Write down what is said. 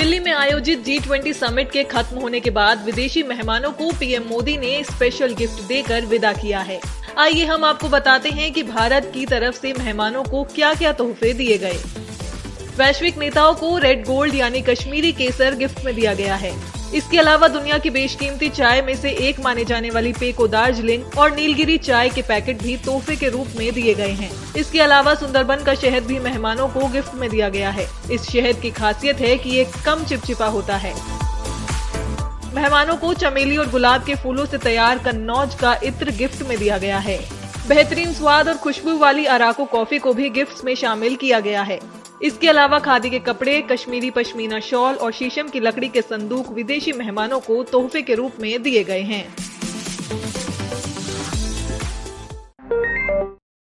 दिल्ली में आयोजित G twenty summit के खत्म होने के बाद विदेशी मेहमानों को पीएम मोदी ने स्पेशल गिफ्ट देकर विदा किया है। आइए हम आपको बताते हैं कि भारत की तरफ़ से मेहमानों को क्या क्या तोहफे दिए गए। वैश्विक नेताओं को रेड गोल्ड यानी कश्मीरी केसर गिफ्ट में दिया गया है। इसके अलावा दुनिया की बेशकीमती चाय में से एक माने जाने वाली पेको दार्जिलिंग और नीलगिरी चाय के पैकेट भी तोहफे के रूप में दिए गए हैं। इसके अलावा सुंदरबन का शहद भी मेहमानों को गिफ्ट में दिया गया है। इस शहद की खासियत है कि ये कम चिपचिपा होता है। मेहमानों को चमेली और गुलाब के फूलों से तैयार कन्नौज का इत्र गिफ्ट में दिया गया है। बेहतरीन स्वाद और खुशबू वाली अराको कॉफ़ी को भी गिफ्ट में शामिल किया गया है। इसके अलावा खादी के कपड़े, कश्मीरी पश्मीना शॉल और शीशम की लकड़ी के संदूक विदेशी मेहमानों को तोहफे के रूप में दिए गए हैं।